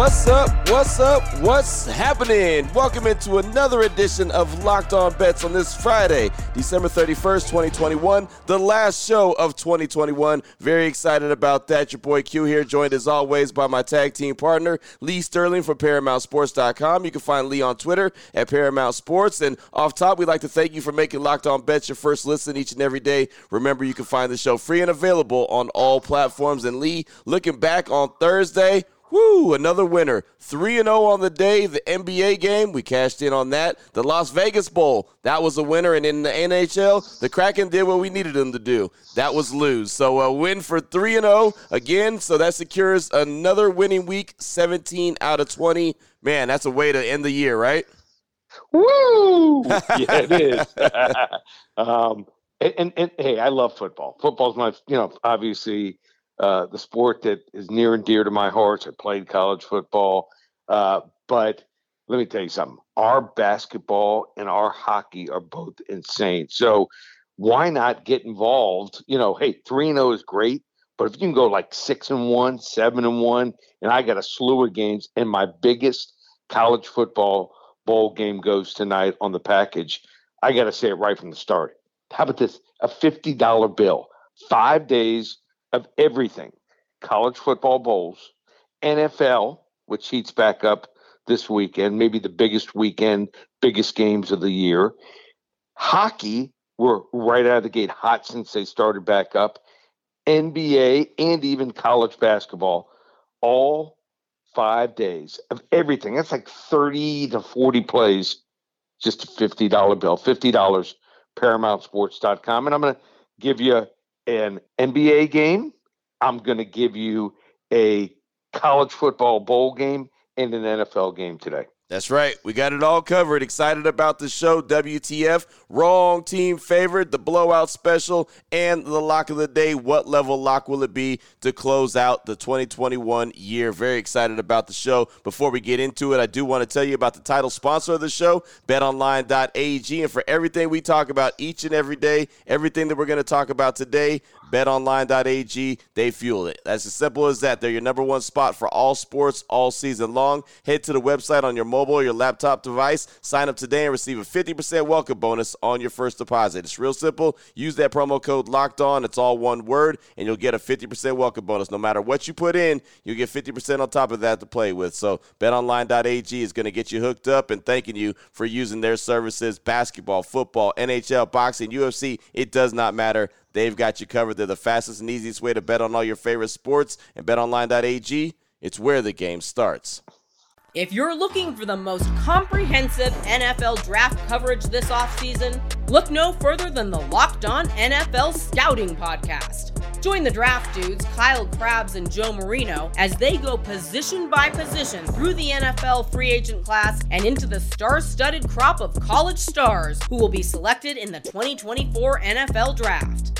What's up? What's up? What's happening? Welcome into another edition of Locked On Bets on this Friday, December 31st, 2021, the last show of 2021. Very excited about that. Your boy Q here, joined as always by my tag team partner, Lee Sterling from ParamountSports.com. You can find Lee on Twitter at Paramount Sports. And off top, we'd like to thank you for making Locked On Bets your first listen each and every day. Remember, you can find the show free and available on all platforms. And Lee, looking back on Thursday, Woo, another winner. 3 0 on the day. The NBA game, we cashed in on that. The Las Vegas Bowl, that was a winner. And in the NHL, the Kraken did what we needed them to do. That was lose. So a win for 3 0 again. So that secures another winning week, 17 out of 20. Man, that's a way to end the year, right? Woo! yeah, it is. um, and, and, and hey, I love football. Football's my, you know, obviously uh, the sport that is near and dear to my heart. I played college football. Uh, but let me tell you something our basketball and our hockey are both insane. So why not get involved? You know, hey, 3 0 is great. But if you can go like six and one, seven and one, and I got a slew of games, and my biggest college football bowl game goes tonight on the package, I got to say it right from the start. How about this? A $50 bill, five days of everything college football bowls, NFL, which heats back up this weekend, maybe the biggest weekend, biggest games of the year. Hockey, we're right out of the gate hot since they started back up. NBA and even college basketball, all five days of everything. That's like 30 to 40 plays, just a $50 bill. $50, ParamountSports.com. And I'm going to give you an NBA game. I'm going to give you a college football bowl game and an NFL game today. That's right. We got it all covered. Excited about the show. WTF, wrong team favorite, the blowout special, and the lock of the day. What level lock will it be to close out the 2021 year? Very excited about the show. Before we get into it, I do want to tell you about the title sponsor of the show, betonline.ag. And for everything we talk about each and every day, everything that we're going to talk about today, betonline.ag, they fuel it. That's as simple as that. They're your number one spot for all sports all season long. Head to the website on your mobile or your laptop device. Sign up today and receive a 50% welcome bonus on your first deposit. It's real simple. Use that promo code locked on. It's all one word, and you'll get a 50% welcome bonus. No matter what you put in, you'll get 50% on top of that to play with. So betonline.ag is going to get you hooked up and thanking you for using their services. Basketball, football, NHL, boxing, UFC, it does not matter. They've got you covered. They're the fastest and easiest way to bet on all your favorite sports. And betonline.ag, it's where the game starts. If you're looking for the most comprehensive NFL draft coverage this offseason, look no further than the Locked On NFL Scouting Podcast. Join the draft dudes, Kyle Crabbs and Joe Marino, as they go position by position through the NFL free agent class and into the star studded crop of college stars who will be selected in the 2024 NFL Draft.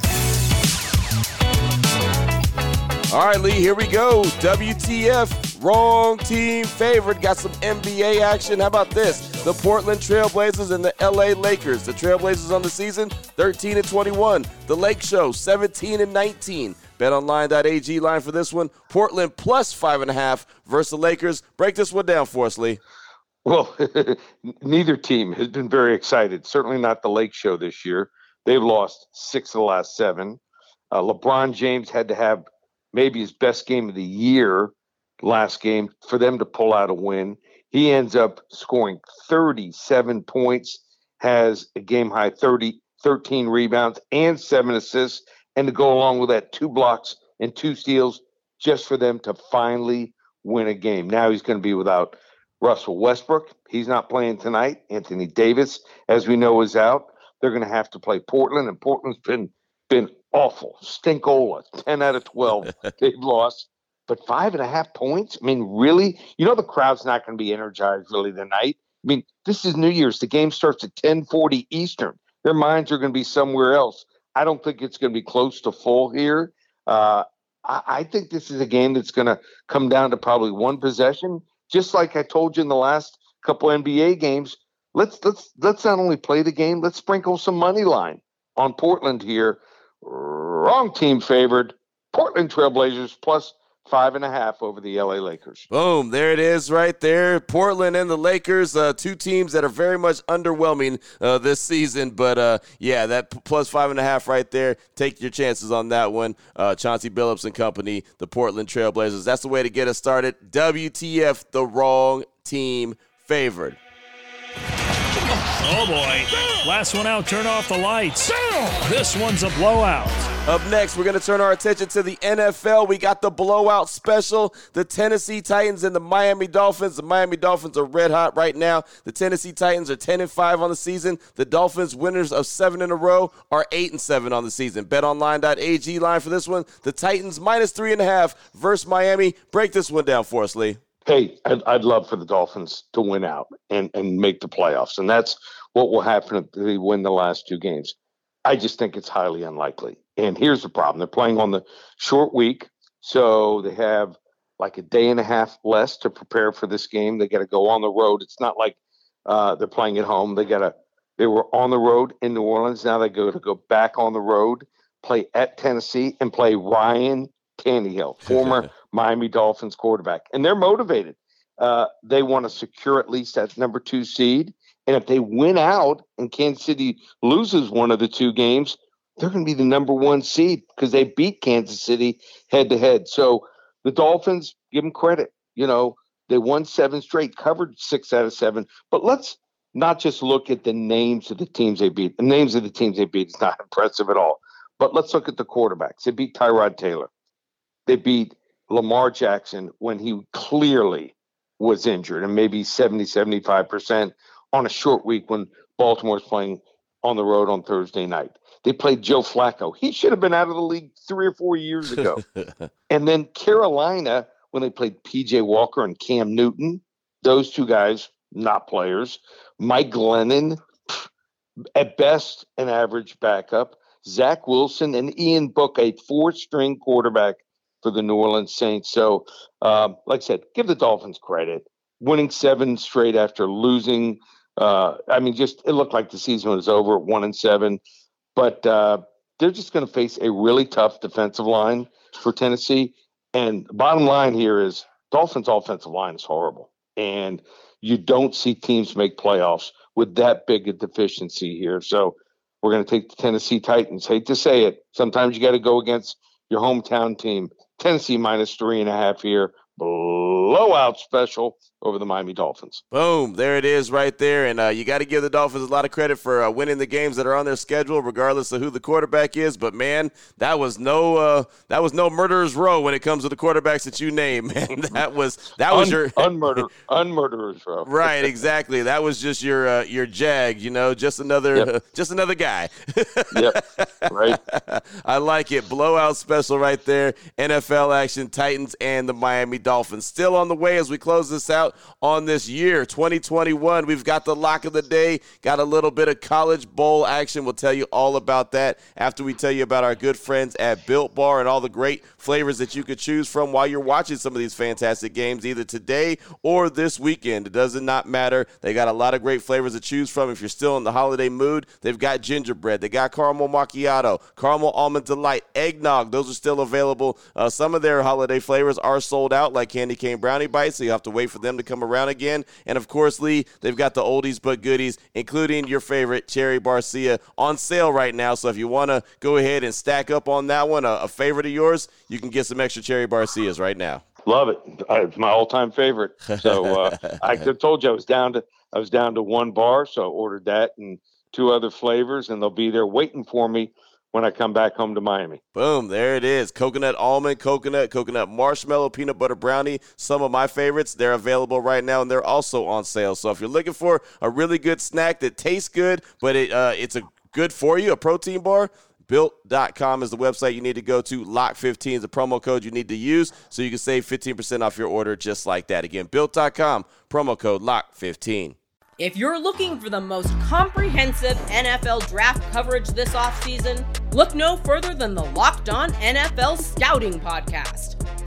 All right, Lee, here we go. WTF, wrong team favorite. Got some NBA action. How about this? The Portland Trailblazers and the LA Lakers. The Trailblazers on the season, 13 and 21. The Lake Show, 17 and 19. BetOnline.ag line for this one. Portland plus five and a half versus the Lakers. Break this one down for us, Lee. Well, neither team has been very excited. Certainly not the Lake Show this year. They've lost six of the last seven. Uh, LeBron James had to have maybe his best game of the year last game for them to pull out a win. He ends up scoring 37 points, has a game high 30, 13 rebounds, and seven assists. And to go along with that, two blocks and two steals just for them to finally win a game. Now he's going to be without Russell Westbrook. He's not playing tonight. Anthony Davis, as we know, is out. They're going to have to play Portland, and Portland's been been awful. Stinkola, 10 out of 12. They've lost. But five and a half points? I mean, really? You know the crowd's not going to be energized really tonight. I mean, this is New Year's. The game starts at 1040 Eastern. Their minds are going to be somewhere else. I don't think it's going to be close to full here. Uh, I, I think this is a game that's going to come down to probably one possession. Just like I told you in the last couple NBA games, let's let's let's not only play the game, let's sprinkle some money line on Portland here. Wrong team favored. Portland Trailblazers plus five and a half over the LA Lakers. Boom, there it is right there. Portland and the Lakers, uh, two teams that are very much underwhelming uh, this season. But uh, yeah, that plus five and a half right there. Take your chances on that one. Uh, Chauncey Billups and company, the Portland Trailblazers. That's the way to get us started. WTF, the wrong team favored. Oh, oh boy. Last one out, turn off the lights. This one's a blowout. Up next, we're going to turn our attention to the NFL. We got the blowout special. The Tennessee Titans and the Miami Dolphins. The Miami Dolphins are red hot right now. The Tennessee Titans are 10 and 5 on the season. The Dolphins, winners of 7 in a row, are 8 and 7 on the season. BetOnline.ag line for this one. The Titans minus 3.5 versus Miami. Break this one down for us, Lee. Hey, I'd, I'd love for the Dolphins to win out and, and make the playoffs. And that's what will happen if they win the last two games. I just think it's highly unlikely. And here's the problem they're playing on the short week. So they have like a day and a half less to prepare for this game. They got to go on the road. It's not like uh, they're playing at home. They got to, they were on the road in New Orleans. Now they go to go back on the road, play at Tennessee, and play Ryan Tannehill, former Miami Dolphins quarterback, and they're motivated. Uh, they want to secure at least that number two seed. And if they win out and Kansas City loses one of the two games, they're going to be the number one seed because they beat Kansas City head to head. So the Dolphins, give them credit. You know, they won seven straight, covered six out of seven. But let's not just look at the names of the teams they beat. The names of the teams they beat is not impressive at all. But let's look at the quarterbacks. They beat Tyrod Taylor. They beat Lamar Jackson when he clearly was injured and maybe 70, 75% on a short week when Baltimore's playing on the road on Thursday night. They played Joe Flacco. He should have been out of the league three or four years ago. and then Carolina, when they played PJ Walker and Cam Newton, those two guys, not players. Mike Glennon, at best, an average backup. Zach Wilson and Ian Book, a four string quarterback for the New Orleans Saints. So, um, like I said, give the Dolphins credit. Winning seven straight after losing. Uh, I mean, just it looked like the season was over at one and seven, but uh, they're just going to face a really tough defensive line for Tennessee. And bottom line here is Dolphins' offensive line is horrible, and you don't see teams make playoffs with that big a deficiency here. So we're going to take the Tennessee Titans. Hate to say it, sometimes you got to go against your hometown team. Tennessee minus three and a half here. Blowout special over the Miami Dolphins. Boom, there it is right there. And uh, you got to give the Dolphins a lot of credit for uh, winning the games that are on their schedule, regardless of who the quarterback is. But man, that was no uh, that was no murderer's row when it comes to the quarterbacks that you name. Man, that was that was Un- your unmurder unmurderer's row. right, exactly. That was just your uh, your jag. You know, just another yep. just another guy. yep. Right. I like it. Blowout special right there. NFL action. Titans and the Miami Dolphins still on the way as we close this out on this year, 2021. We've got the lock of the day, got a little bit of college bowl action. We'll tell you all about that after we tell you about our good friends at Built Bar and all the great flavors that you could choose from while you're watching some of these fantastic games, either today or this weekend. It does not matter. They got a lot of great flavors to choose from. If you're still in the holiday mood, they've got gingerbread, they got caramel macchiato, caramel almond delight, eggnog. Those are still available. Uh, some of their holiday flavors are sold out, like candy cane brownie bites, so you have to wait for them to come around again. And of course, Lee, they've got the oldies but goodies, including your favorite Cherry Barcia on sale right now. So if you want to go ahead and stack up on that one, a, a favorite of yours, you can get some extra Cherry Barcias right now. Love it. It's my all-time favorite. So uh, I told you I was down to I was down to one bar, so I ordered that and two other flavors, and they'll be there waiting for me when I come back home to Miami. Boom, there it is. Coconut almond, coconut, coconut marshmallow, peanut butter brownie. Some of my favorites. They're available right now, and they're also on sale. So if you're looking for a really good snack that tastes good, but it uh, it's a good for you, a protein bar. Built.com is the website you need to go to. Lock15 is the promo code you need to use so you can save 15% off your order just like that. Again, Built.com, promo code LOCK15. If you're looking for the most comprehensive NFL draft coverage this offseason, look no further than the Locked On NFL Scouting Podcast.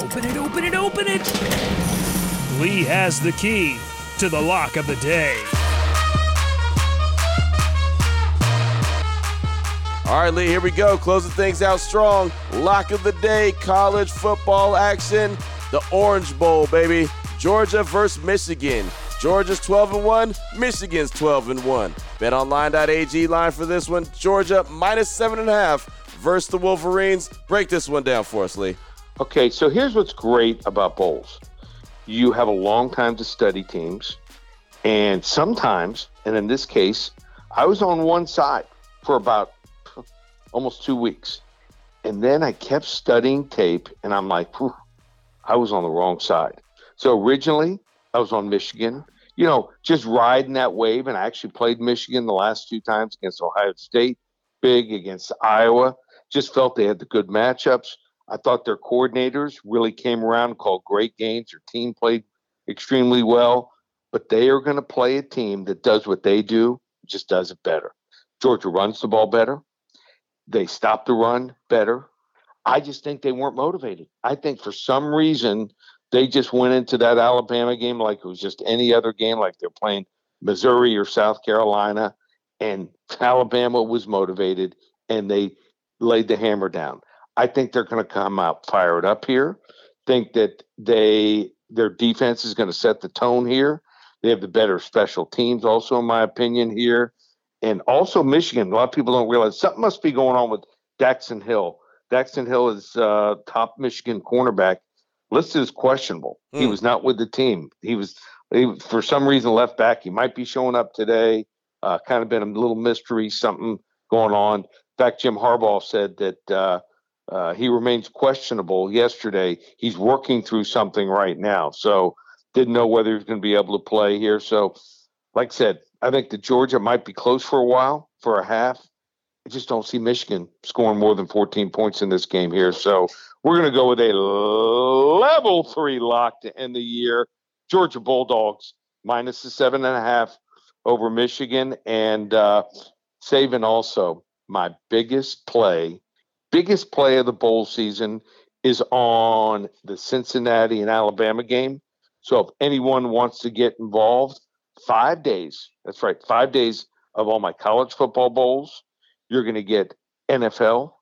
Open it, open it, open it. Lee has the key to the lock of the day. All right, Lee, here we go. Closing things out strong. Lock of the day, college football action. The Orange Bowl, baby. Georgia versus Michigan. Georgia's 12 and 1, Michigan's 12 and 1. BetOnline.ag line for this one. Georgia minus seven and a half versus the Wolverines. Break this one down for us, Lee. Okay, so here's what's great about bowls. You have a long time to study teams, and sometimes, and in this case, I was on one side for about almost two weeks. And then I kept studying tape, and I'm like, I was on the wrong side. So originally, I was on Michigan, you know, just riding that wave. And I actually played Michigan the last two times against Ohio State, big against Iowa. Just felt they had the good matchups. I thought their coordinators really came around, called great games. Their team played extremely well, but they are going to play a team that does what they do, just does it better. Georgia runs the ball better. They stop the run better. I just think they weren't motivated. I think for some reason they just went into that Alabama game like it was just any other game, like they're playing Missouri or South Carolina, and Alabama was motivated and they laid the hammer down. I think they're going to come out fired up here. Think that they their defense is going to set the tone here. They have the better special teams, also in my opinion here and also Michigan. A lot of people don't realize something must be going on with Daxton Hill. Daxton Hill is uh, top Michigan cornerback. Listed as questionable. He hmm. was not with the team. He was, he, for some reason, left back. He might be showing up today. Uh, kind of been a little mystery, something going on. In fact, Jim Harbaugh said that uh, uh, he remains questionable yesterday. He's working through something right now. So didn't know whether he's going to be able to play here. So, like I said, I think that Georgia might be close for a while, for a half. I just don't see Michigan scoring more than 14 points in this game here. So we're going to go with a level three lock to end the year. Georgia Bulldogs minus the seven and a half over Michigan. And uh, Saban also, my biggest play, biggest play of the bowl season is on the Cincinnati and Alabama game. So if anyone wants to get involved, five days. That's right, five days of all my college football bowls. You're going to get NFL.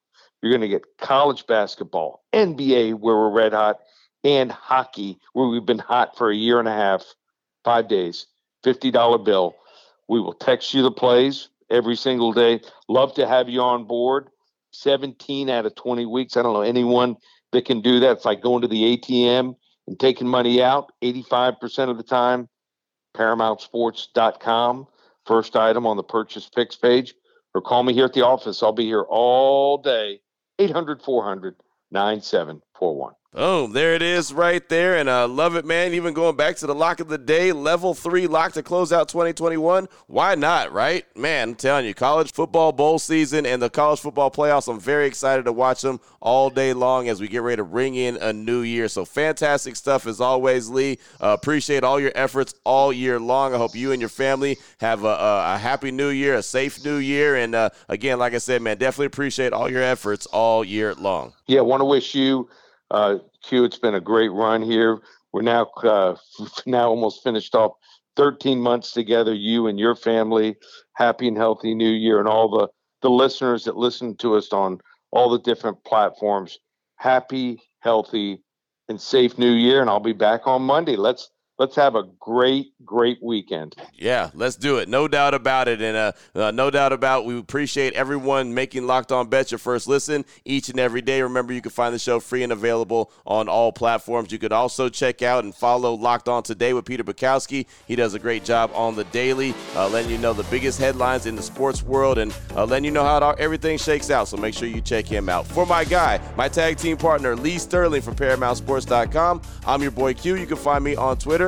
You're going to get college basketball, NBA, where we're red hot, and hockey, where we've been hot for a year and a half. Five days, $50 bill. We will text you the plays every single day. Love to have you on board. 17 out of 20 weeks. I don't know anyone that can do that. It's like going to the ATM and taking money out 85% of the time ParamountSports.com. First item on the purchase fix page. Or call me here at the office. I'll be here all day. 800 400 9741. Boom, there it is right there. And I uh, love it, man. Even going back to the lock of the day, level three lock to close out 2021. Why not, right? Man, I'm telling you, college football bowl season and the college football playoffs, I'm very excited to watch them all day long as we get ready to ring in a new year. So fantastic stuff as always, Lee. Uh, appreciate all your efforts all year long. I hope you and your family have a, a, a happy new year, a safe new year. And uh, again, like I said, man, definitely appreciate all your efforts all year long. Yeah, want to wish you uh, Q, it's been a great run here. We're now uh, now almost finished off 13 months together. You and your family, happy and healthy New Year, and all the the listeners that listen to us on all the different platforms. Happy, healthy, and safe New Year. And I'll be back on Monday. Let's let's have a great, great weekend. Yeah, let's do it. No doubt about it. And uh, uh, no doubt about we appreciate everyone making Locked On Bets your first listen each and every day. Remember, you can find the show free and available on all platforms. You could also check out and follow Locked On Today with Peter Bukowski. He does a great job on the daily, uh, letting you know the biggest headlines in the sports world and uh, letting you know how it, everything shakes out. So make sure you check him out. For my guy, my tag team partner, Lee Sterling from ParamountSports.com, I'm your boy Q. You can find me on Twitter